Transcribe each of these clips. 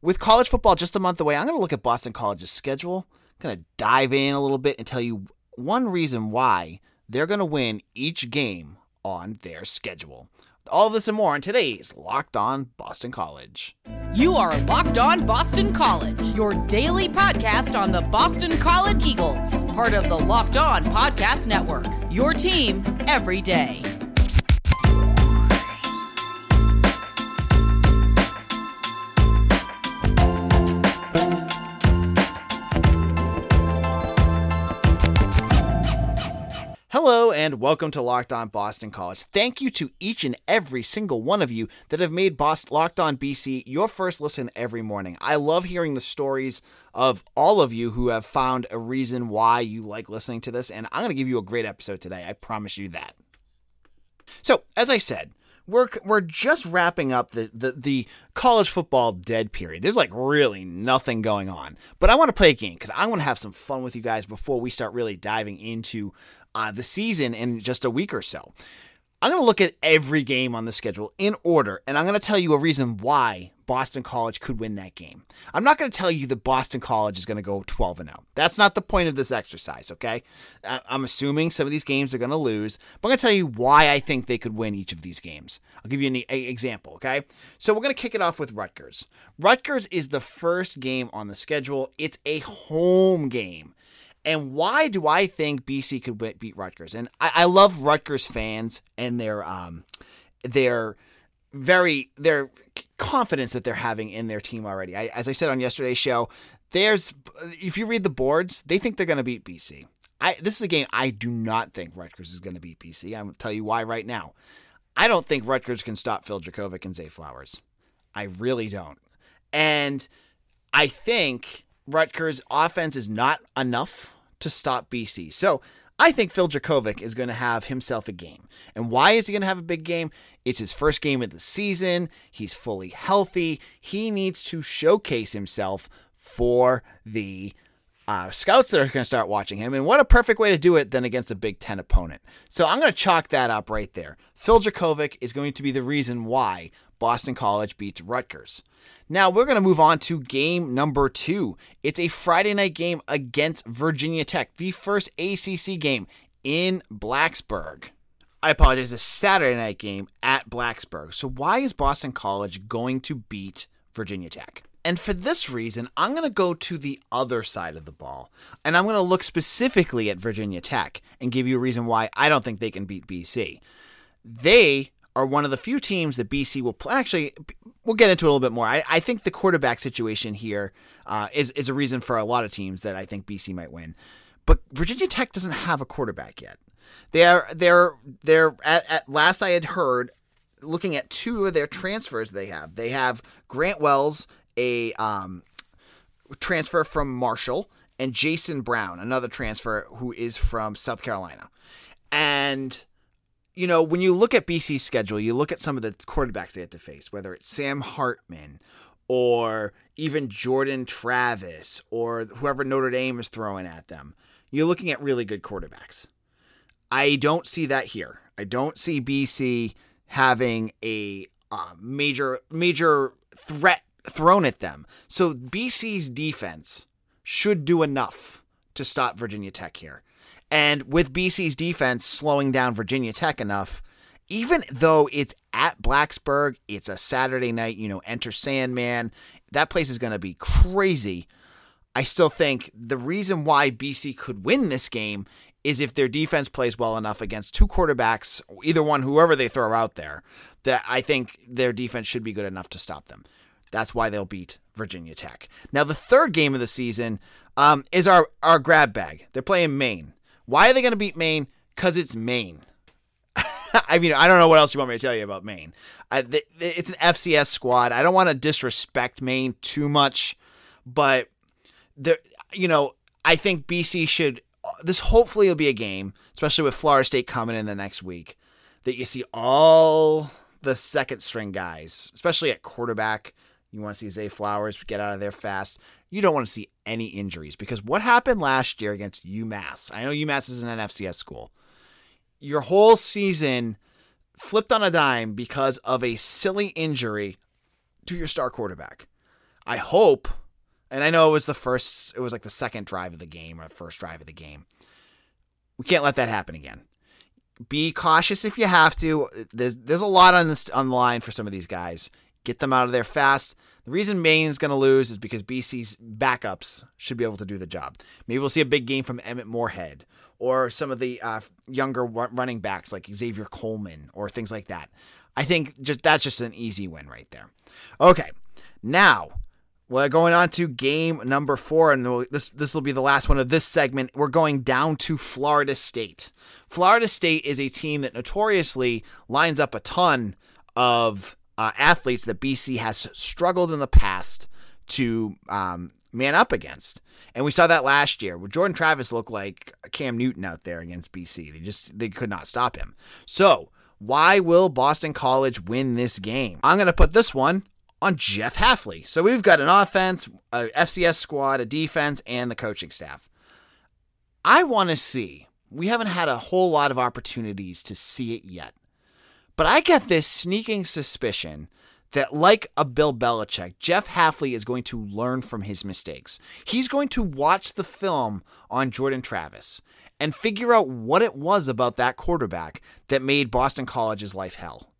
with college football just a month away, I'm going to look at Boston College's schedule, I'm going to dive in a little bit and tell you one reason why they're going to win each game on their schedule. All this and more on today's Locked On Boston College. You are Locked On Boston College, your daily podcast on the Boston College Eagles, part of the Locked On Podcast Network. Your team every day. Hello and welcome to Locked On Boston College. Thank you to each and every single one of you that have made Boston, Locked On BC your first listen every morning. I love hearing the stories of all of you who have found a reason why you like listening to this, and I'm going to give you a great episode today. I promise you that. So, as I said, we're we're just wrapping up the, the the college football dead period. There's like really nothing going on. But I want to play a game because I want to have some fun with you guys before we start really diving into uh, the season in just a week or so. I'm going to look at every game on the schedule in order, and I'm going to tell you a reason why Boston College could win that game. I'm not going to tell you that Boston College is going to go 12 and 0. That's not the point of this exercise, okay? I'm assuming some of these games are going to lose, but I'm going to tell you why I think they could win each of these games. I'll give you an example, okay? So we're going to kick it off with Rutgers. Rutgers is the first game on the schedule, it's a home game. And why do I think BC could beat Rutgers? And I, I love Rutgers fans and their um, their very their confidence that they're having in their team already. I, as I said on yesterday's show, there's if you read the boards, they think they're going to beat BC. I this is a game I do not think Rutgers is going to beat BC. I'm going to tell you why right now. I don't think Rutgers can stop Phil Jurkovec and Zay Flowers. I really don't. And I think Rutgers' offense is not enough to stop BC. So I think Phil Jurkovec is going to have himself a game. And why is he going to have a big game? It's his first game of the season. He's fully healthy. He needs to showcase himself for the uh, scouts that are going to start watching him. And what a perfect way to do it than against a Big Ten opponent. So I'm going to chalk that up right there. Phil Jurkovec is going to be the reason why Boston College beats Rutgers. Now we're going to move on to game number two. It's a Friday night game against Virginia Tech, the first ACC game in Blacksburg. I apologize, a Saturday night game at Blacksburg. So, why is Boston College going to beat Virginia Tech? And for this reason, I'm going to go to the other side of the ball. And I'm going to look specifically at Virginia Tech and give you a reason why I don't think they can beat BC. They are one of the few teams that BC will play. Actually, we'll get into a little bit more. I, I think the quarterback situation here uh, is is a reason for a lot of teams that I think BC might win. But Virginia Tech doesn't have a quarterback yet. They are they're they're at, at last I had heard, looking at two of their transfers they have. They have Grant Wells, a um, transfer from Marshall, and Jason Brown, another transfer who is from South Carolina. And you know, when you look at BC's schedule, you look at some of the quarterbacks they had to face, whether it's Sam Hartman or even Jordan Travis or whoever Notre Dame is throwing at them. You're looking at really good quarterbacks. I don't see that here. I don't see BC having a uh, major major threat thrown at them. So BC's defense should do enough to stop Virginia Tech here. And with BC's defense slowing down Virginia Tech enough, even though it's at Blacksburg, it's a Saturday night, you know, enter Sandman, that place is going to be crazy. I still think the reason why BC could win this game is if their defense plays well enough against two quarterbacks, either one, whoever they throw out there, that I think their defense should be good enough to stop them. That's why they'll beat Virginia Tech. Now, the third game of the season um, is our, our grab bag. They're playing Maine. Why are they going to beat Maine? Because it's Maine. I mean, I don't know what else you want me to tell you about Maine. Uh, they, it's an FCS squad. I don't want to disrespect Maine too much, but the you know I think BC should. This hopefully will be a game, especially with Florida State coming in the next week, that you see all the second string guys, especially at quarterback. You want to see Zay Flowers get out of there fast you don't want to see any injuries because what happened last year against UMass? I know UMass is an FCS school. Your whole season flipped on a dime because of a silly injury to your star quarterback. I hope, and I know it was the first, it was like the second drive of the game or first drive of the game. We can't let that happen again. Be cautious if you have to. There's there's a lot on this on the line for some of these guys. Get them out of there fast. The reason Maine's going to lose is because BC's backups should be able to do the job. Maybe we'll see a big game from Emmett Morehead or some of the uh, younger running backs like Xavier Coleman or things like that. I think just that's just an easy win right there. Okay, now we're going on to game number four, and this this will be the last one of this segment. We're going down to Florida State. Florida State is a team that notoriously lines up a ton of uh, athletes that BC has struggled in the past to um, man up against. And we saw that last year where Jordan Travis looked like Cam Newton out there against BC. They just they could not stop him. So why will Boston College win this game? I'm going to put this one on Jeff Hafley. So we've got an offense, a FCS squad, a defense, and the coaching staff. I want to see. We haven't had a whole lot of opportunities to see it yet. But I get this sneaking suspicion that, like a Bill Belichick, Jeff Hafley is going to learn from his mistakes. He's going to watch the film on Jordan Travis and figure out what it was about that quarterback that made Boston College's life hell.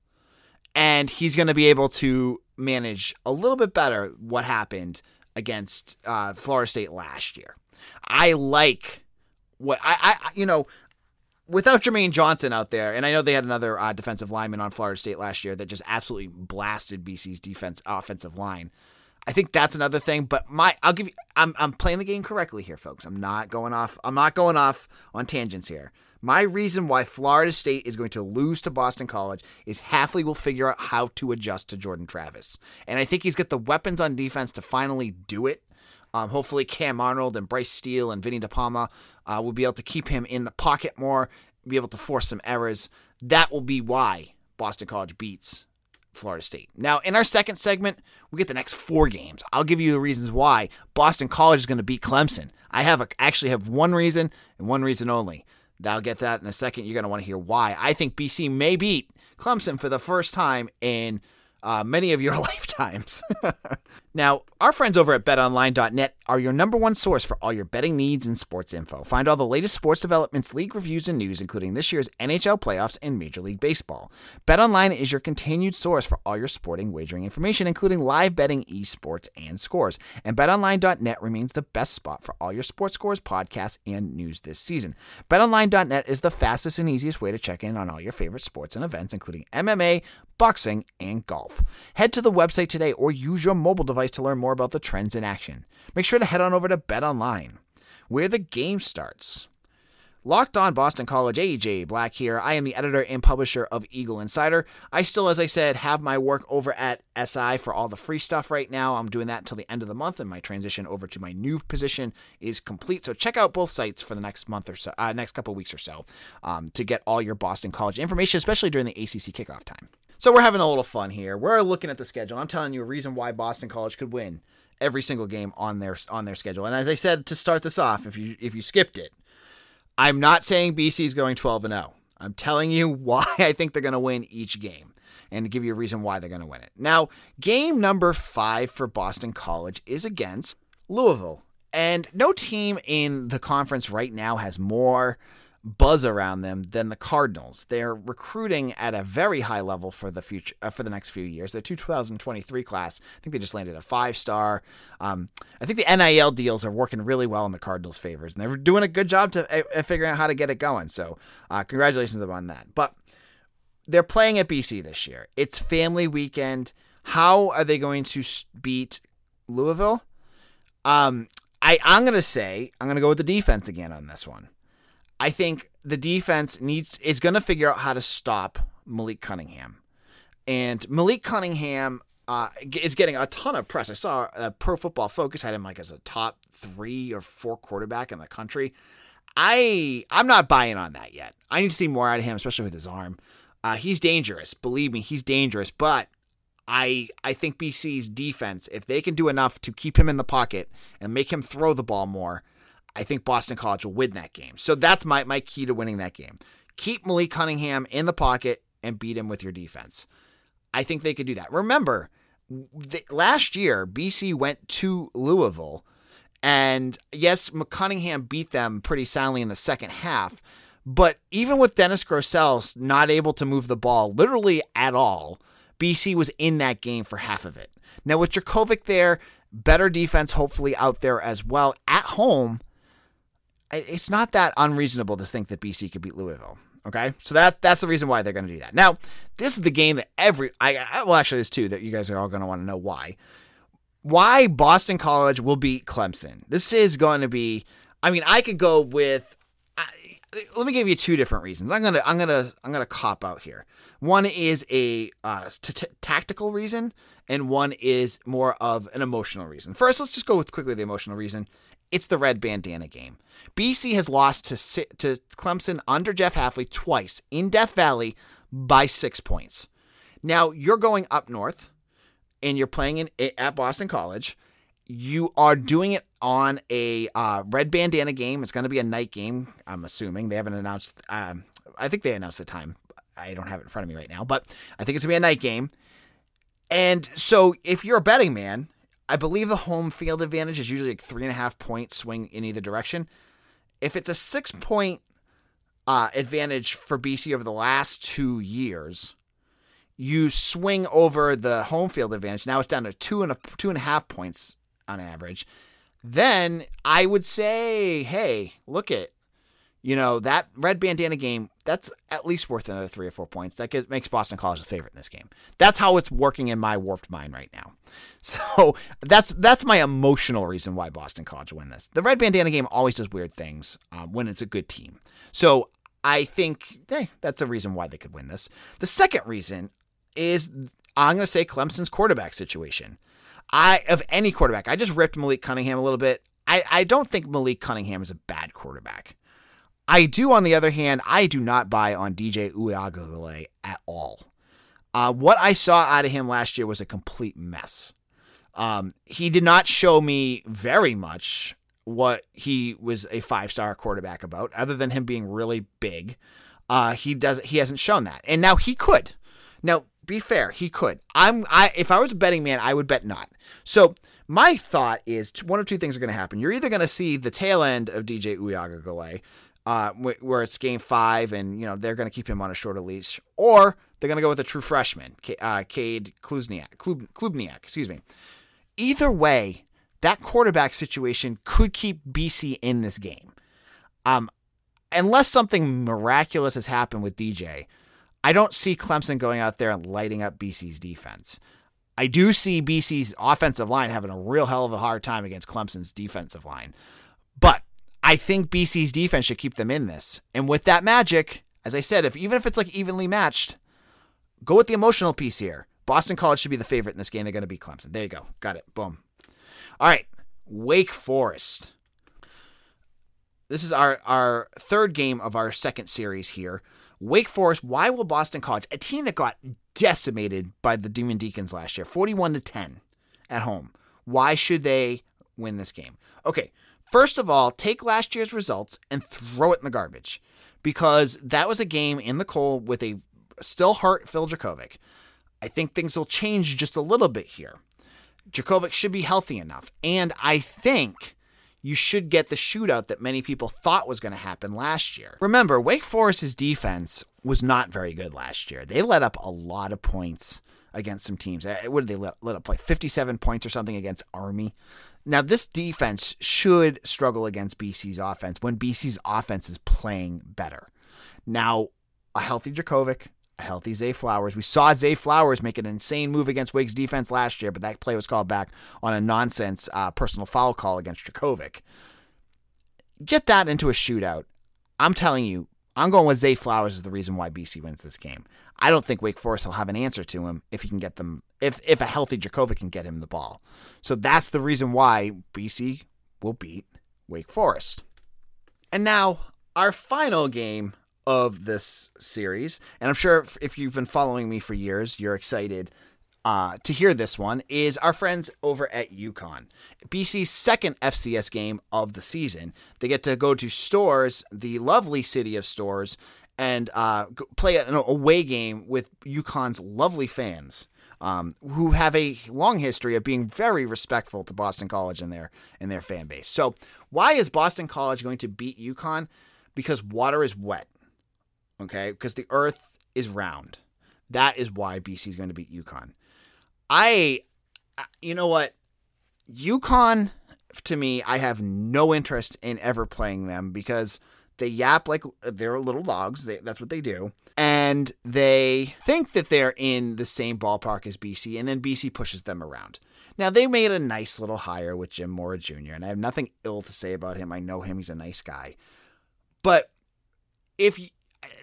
And he's going to be able to manage a little bit better what happened against uh, Florida State last year. I like what I, I you know without Jermaine Johnson out there, and I know they had another uh, defensive lineman on Florida State last year that just absolutely blasted BC's defense offensive line. I think that's another thing, but my I'll give you I'm I'm playing the game correctly here, folks. I'm not going off I'm not going off on tangents here. My reason why Florida State is going to lose to Boston College is Hafley will figure out how to adjust to Jordan Travis. And I think he's got the weapons on defense to finally do it. Um, hopefully, Cam Arnold and Bryce Steele and Vinny DePalma uh, will be able to keep him in the pocket more, be able to force some errors. That will be why Boston College beats Florida State. Now, in our second segment, we get the next four games. I'll give you the reasons why Boston College is going to beat Clemson. I have a, actually have one reason and one reason only. I'll get that in a second. You're going to want to hear why. I think BC may beat Clemson for the first time in uh, many of your lifetimes. now, our friends over at betonline.net are your number one source for all your betting needs and sports info. Find all the latest sports developments, league reviews, and news, including this year's NHL playoffs and Major League Baseball. BetOnline is your continued source for all your sporting wagering information, including live betting, esports, and scores. And betonline.net remains the best spot for all your sports scores, podcasts, and news this season. BetOnline.net is the fastest and easiest way to check in on all your favorite sports and events, including MMA, boxing, and golf. Head to the website today or use your mobile device to learn more about the trends in action. Make sure to head on over to Bet Online, where the game starts. Locked on Boston College, AJ Black here. I am the editor and publisher of Eagle Insider. I still, as I said, have my work over at SI for all the free stuff right now. I'm doing that until the end of the month, and my transition over to my new position is complete. So check out both sites for the next month or so, uh, next couple weeks or so, um, to get all your Boston College information, especially during the ACC kickoff time. So we're having a little fun here. We're looking at the schedule. I'm telling you a reason why Boston College could win every single game on their on their schedule. And as I said to start this off, if you if you skipped it, I'm not saying BC is going 12 and 0. I'm telling you why I think they're going to win each game and give you a reason why they're going to win it. Now, game number 5 for Boston College is against Louisville. And no team in the conference right now has more buzz around them than the Cardinals. They're recruiting at a very high level for the future uh, for the next few years. The 2023 class, I think they just landed a five star. Um, I think the NIL deals are working really well in the Cardinals' favors, and they're doing a good job to uh, figuring out how to get it going. So, uh, congratulations to them on that. But they're playing at BC this year. It's family weekend. How are they going to beat Louisville? Um, I, I'm going to say, I'm going to go with the defense again on this one. I think the defense needs is going to figure out how to stop Malik Cunningham, and Malik Cunningham uh, is getting a ton of press. I saw a Pro Football Focus had him like as a top three or four quarterback in the country. I I'm not buying on that yet. I need to see more out of him, especially with his arm. Uh, he's dangerous. Believe me, he's dangerous. But I I think BC's defense, if they can do enough to keep him in the pocket and make him throw the ball more, I think Boston College will win that game. So that's my, my key to winning that game. Keep Malik Cunningham in the pocket and beat him with your defense. I think they could do that. Remember, the, last year, BC went to Louisville, and yes, Cunningham beat them pretty soundly in the second half. But even with Dennis Grosel not able to move the ball literally at all, BC was in that game for half of it. Now with Jurkovec there, better defense hopefully out there as well at home. It's not that unreasonable to think that BC could beat Louisville. Okay, so that that's the reason why they're going to do that. Now, this is the game that every I, well actually there's two that you guys are all going to want to know why. Why Boston College will beat Clemson. This is going to be. I mean, I could go with. Let me give you two different reasons. I'm gonna I'm gonna I'm gonna cop out here. One is a uh, t- t- tactical reason, and one is more of an emotional reason. First, let's just go with quickly the emotional reason. It's the red bandana game. BC has lost to to Clemson under Jeff Hafley twice in Death Valley by six points. Now you're going up north, and you're playing in at Boston College. You are doing it on a uh, red bandana game. It's going to be a night game. I'm assuming they haven't announced. Um, I think they announced the time I don't have it in front of me right now, but I think it's gonna be a night game. And so if you're a betting man, I believe the home field advantage is usually like three and a half point swing in either direction. If it's a six point uh, advantage for BC over the last two years, you swing over the home field advantage. Now it's down to two and a two and a half points on average. Then I would say, hey, look at you know, that red bandana game, that's at least worth another three or four points. That gets, makes Boston College College's favorite in this game. That's how it's working in my warped mind right now. So that's that's my emotional reason why Boston College win this. The red bandana game always does weird things um, when it's a good team. So I think hey, that's a reason why they could win this. The second reason is I'm going to say Clemson's quarterback situation. I of any quarterback, I just ripped Malik Cunningham a little bit. I, I don't think Malik Cunningham is a bad quarterback. I do, on the other hand, I do not buy on DJ Uiagalelei at all. Uh, what I saw out of him last year was a complete mess. Um, he did not show me very much what he was a five star quarterback about, other than him being really big. Uh, he does he hasn't shown that, and now he could. Now, be fair, he could. I'm I if I was a betting man, I would bet not. So my thought is one of two things are going to happen. You're either going to see the tail end of DJ Uiagalelei, uh, where it's game five and, you know, they're going to keep him on a shorter leash, or they're going to go with a true freshman, uh, Cade Klubniak, Klubniak, excuse me. Either way, that quarterback situation could keep BC in this game. Um, unless something miraculous has happened with DJ, I don't see Clemson going out there and lighting up BC's defense. I do see BC's offensive line having a real hell of a hard time against Clemson's defensive line. But I think BC's defense should keep them in this. And with that magic, as I said, if even if it's like evenly matched, go with the emotional piece here. Boston College should be the favorite in this game. They're going to beat Clemson. There you go. Got it. Boom. All right. Wake Forest. This is our, our third game of our second series here. Wake Forest, why will Boston College, a team that got decimated by the Demon Deacons last year, 41 to 10 at home, why should they win this game? Okay, First of all, take last year's results and throw it in the garbage because that was a game in the cold with a still hurt Phil Jurkovec. I think things will change just a little bit here. Jurkovec should be healthy enough. And I think you should get the shootout that many people thought was going to happen last year. Remember, Wake Forest's defense was not very good last year. They let up a lot of points against some teams. Uh, what did they let, let up? Like 57 points or something against Army. Now, this defense should struggle against BC's offense when BC's offense is playing better. Now, a healthy Jurkovec, a healthy Zay Flowers. We saw Zay Flowers make an insane move against Wake's defense last year, but that play was called back on a nonsense uh, personal foul call against Jurkovec. Get that into a shootout. I'm telling you, I'm going with Zay Flowers is the reason why BC wins this game. I don't think Wake Forest will have an answer to him if he can get them if if a healthy Jurkovec can get him the ball. So that's the reason why BC will beat Wake Forest. And now our final game of this series, and I'm sure if you've been following me for years, you're excited uh, to hear this one, is our friends over at UConn. BC's second FCS game of the season. They get to go to Storrs, the lovely city of Storrs, and uh, play an away game with UConn's lovely fans. um, who have a long history of being very respectful to Boston College and their and their fan base. So why is Boston College going to beat UConn? Because water is wet. Okay, because the earth is round. That is why BC is going to beat UConn. I, you know what, UConn to me, I have no interest in ever playing them because they yap like they're little dogs. They, that's what they do. And they think that they're in the same ballpark as BC, and then BC pushes them around. Now, they made a nice little hire with Jim Mora Jr., and I have nothing ill to say about him. I know him, he's a nice guy. But if you,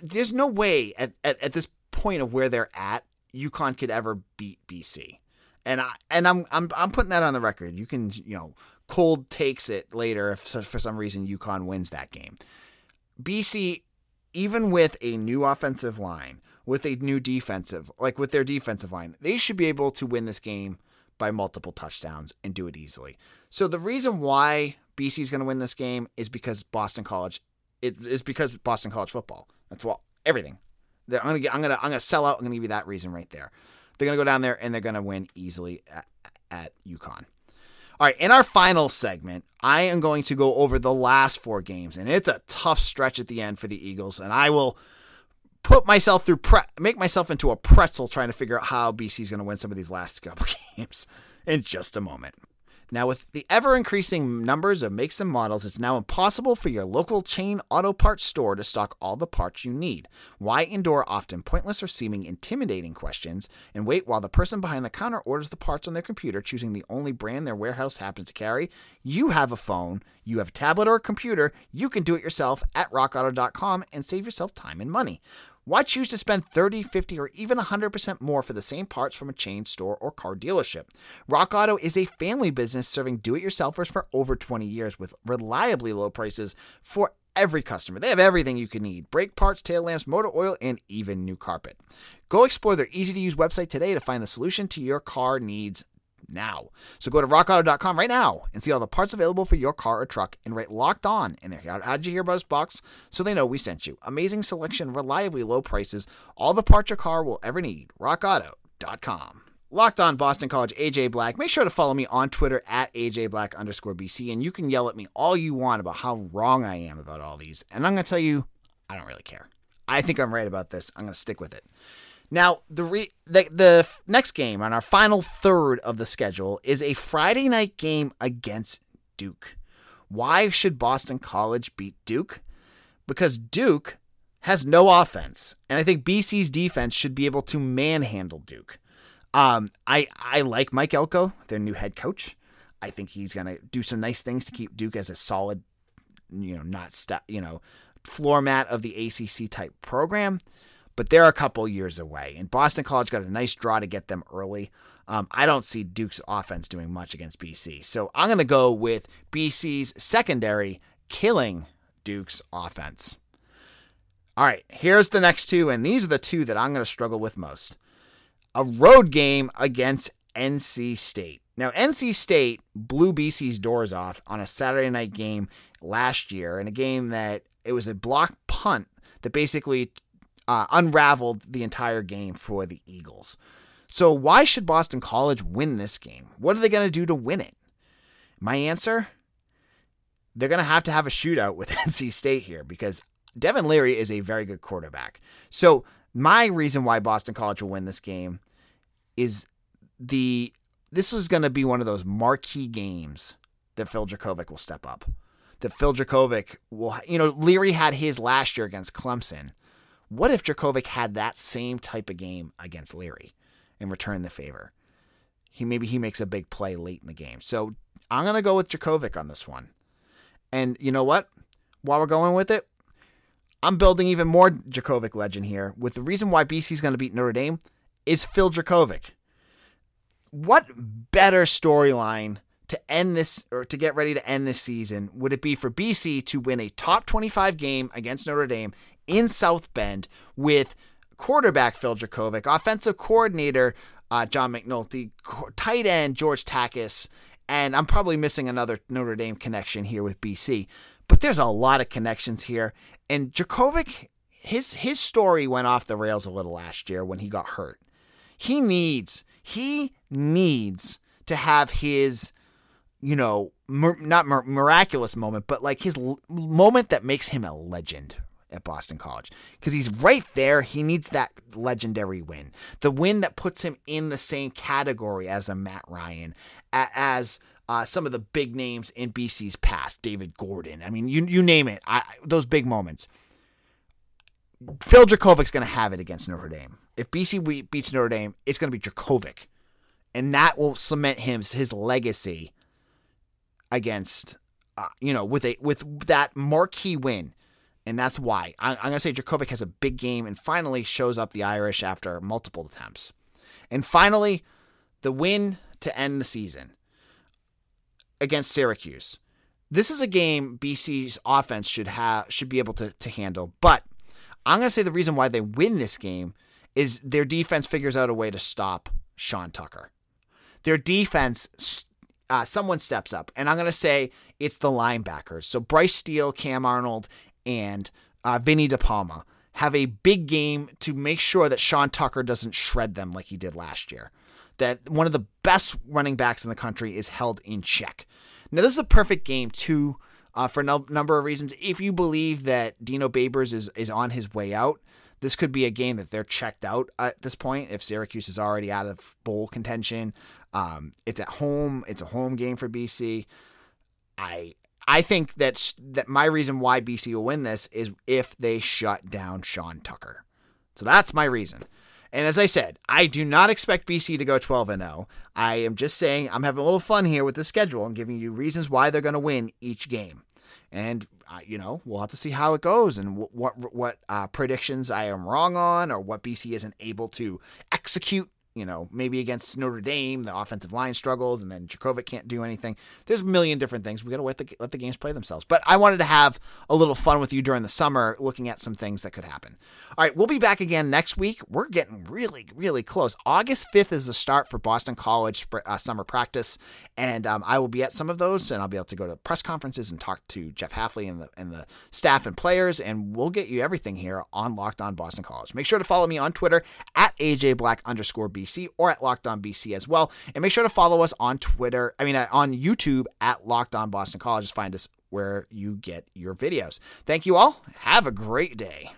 there's no way at, at, at this point of where they're at, UConn could ever beat BC. And I and I'm I'm I'm putting that on the record. You can you know cold takes it later if for some reason UConn wins that game. BC, even with a new offensive line, with a new defensive, like with their defensive line, they should be able to win this game by multiple touchdowns and do it easily. So the reason why BC is going to win this game is because Boston College. It is because Boston College football. That's what everything. I'm gonna. I'm gonna. I'm gonna sell out. I'm gonna give you that reason right there. They're gonna go down there and they're gonna win easily at, at UConn. All right, in our final segment, I am going to go over the last four games, and it's a tough stretch at the end for the Eagles, and I will put myself through pre- make myself into a pretzel trying to figure out how BC is going to win some of these last couple games in just a moment. Now, with the ever increasing numbers of makes and models, it's now impossible for your local chain auto parts store to stock all the parts you need. Why endure often pointless or seeming intimidating questions and wait while the person behind the counter orders the parts on their computer, choosing the only brand their warehouse happens to carry? You have a phone, you have a tablet or a computer, you can do it yourself at rockauto.com and save yourself time and money. Why choose to spend 30, 50, or even 100% more for the same parts from a chain store or car dealership? Rock Auto is a family business serving do it yourselfers for over 20 years with reliably low prices for every customer. They have everything you can need brake parts, tail lamps, motor oil, and even new carpet. Go explore their easy to use website today to find the solution to your car needs now. So go to rockauto.com right now and see all the parts available for your car or truck and write locked on in there. How did you hear about us box? So they know we sent you. Amazing selection, reliably low prices, all the parts your car will ever need. rockauto.com. Locked on Boston College, AJ Black. Make sure to follow me on Twitter at AJ Black underscore BC, and you can yell at me all you want about how wrong I am about all these. And I'm going to tell you, I don't really care. I think I'm right about this. I'm going to stick with it. Now, the, re- the the next game on our final third of the schedule is a Friday night game against Duke. Why should Boston College beat Duke? Because Duke has no offense, and I think BC's defense should be able to manhandle Duke. Um, I I like Mike Elko, their new head coach. I think he's gonna do some nice things to keep Duke as a solid, you know, not st- you know, floor mat of the ACC type program but they're a couple years away. And Boston College got a nice draw to get them early. Um, I don't see Duke's offense doing much against BC. So I'm going to go with BC's secondary killing Duke's offense. All right, here's the next two, and these are the two that I'm going to struggle with most. A road game against NC State. Now, NC State blew BC's doors off on a Saturday night game last year in a game that it was a block punt that basically uh, unraveled the entire game for the Eagles. So, why should Boston College win this game? What are they going to do to win it? My answer they're going to have to have a shootout with NC State here because Devin Leary is a very good quarterback. So, my reason why Boston College will win this game is the this was going to be one of those marquee games that Phil Jurkovec will step up. That Phil Jurkovec will, you know, Leary had his last year against Clemson. What if Jurkovec had that same type of game against Leary and return the favor? He maybe he makes a big play late in the game. So I'm gonna go with Jurkovec on this one. And you know what? While we're going with it, I'm building even more Jurkovec legend here. With the reason why BC is gonna beat Notre Dame is Phil Jurkovec. What better storyline to end this or to get ready to end this season would it be for BC to win a top 25 game against Notre Dame in South Bend with quarterback Phil Jurkovec, offensive coordinator uh, John McNulty, tight end George Takacs, and I'm probably missing another Notre Dame connection here with BC. But there's a lot of connections here, and Jurkovec, his his story went off the rails a little last year when he got hurt. He needs He needs to have his, you know, mir- not mir- miraculous moment, but like his l- moment that makes him a legend at Boston College because he's right there. He needs that legendary win, the win that puts him in the same category as a Matt Ryan, as uh, some of the big names in BC's past, David Gordon. I mean, you you name it. I, those big moments. Phil Jurkovec's going to have it against Notre Dame. If BC beats Notre Dame, it's going to be Jurkovec, and that will cement him his legacy against, uh, you know, with a with that marquee win, and that's why I, I'm going to say Jurkovec has a big game and finally shows up the Irish after multiple attempts, and finally, the win to end the season against Syracuse. This is a game BC's offense should have should be able to to handle, but I'm going to say the reason why they win this game is their defense figures out a way to stop Sean Tucker. Their defense, uh, someone steps up, and I'm going to say it's the linebackers. So Bryce Steele, Cam Arnold, and uh, Vinny DePalma have a big game to make sure that Sean Tucker doesn't shred them like he did last year. That one of the best running backs in the country is held in check. Now, this is a perfect game, too uh, for a no- number of reasons. If you believe that Dino Babers is, is on his way out, this could be a game that they're checked out at this point. If Syracuse is already out of bowl contention, um, it's at home. It's a home game for BC. I I think that that my reason why BC will win this is if they shut down Sean Tucker. So that's my reason. And as I said, I do not expect BC to go 12 and 0. I am just saying I'm having a little fun here with the schedule and giving you reasons why they're going to win each game. And uh, you know, we'll have to see how it goes and what what, what uh, predictions I am wrong on or what BC isn't able to execute you know, maybe against Notre Dame, the offensive line struggles, and then Jurkovec can't do anything. There's a million different things. We got to let the, let the games play themselves. But I wanted to have a little fun with you during the summer, looking at some things that could happen. All right, we'll be back again next week. We're getting really, really close. August 5th is the start for Boston College uh, summer practice, and um, I will be at some of those, and I'll be able to go to press conferences and talk to Jeff Hafley and the and the staff and players, and we'll get you everything here on Locked On Boston College. Make sure to follow me on Twitter at AJ Black underscore BC or at Locked On BC as well. And make sure to follow us on Twitter, I mean, uh, on YouTube at Locked On Boston College. Just find us where you get your videos. Thank you all. Have a great day.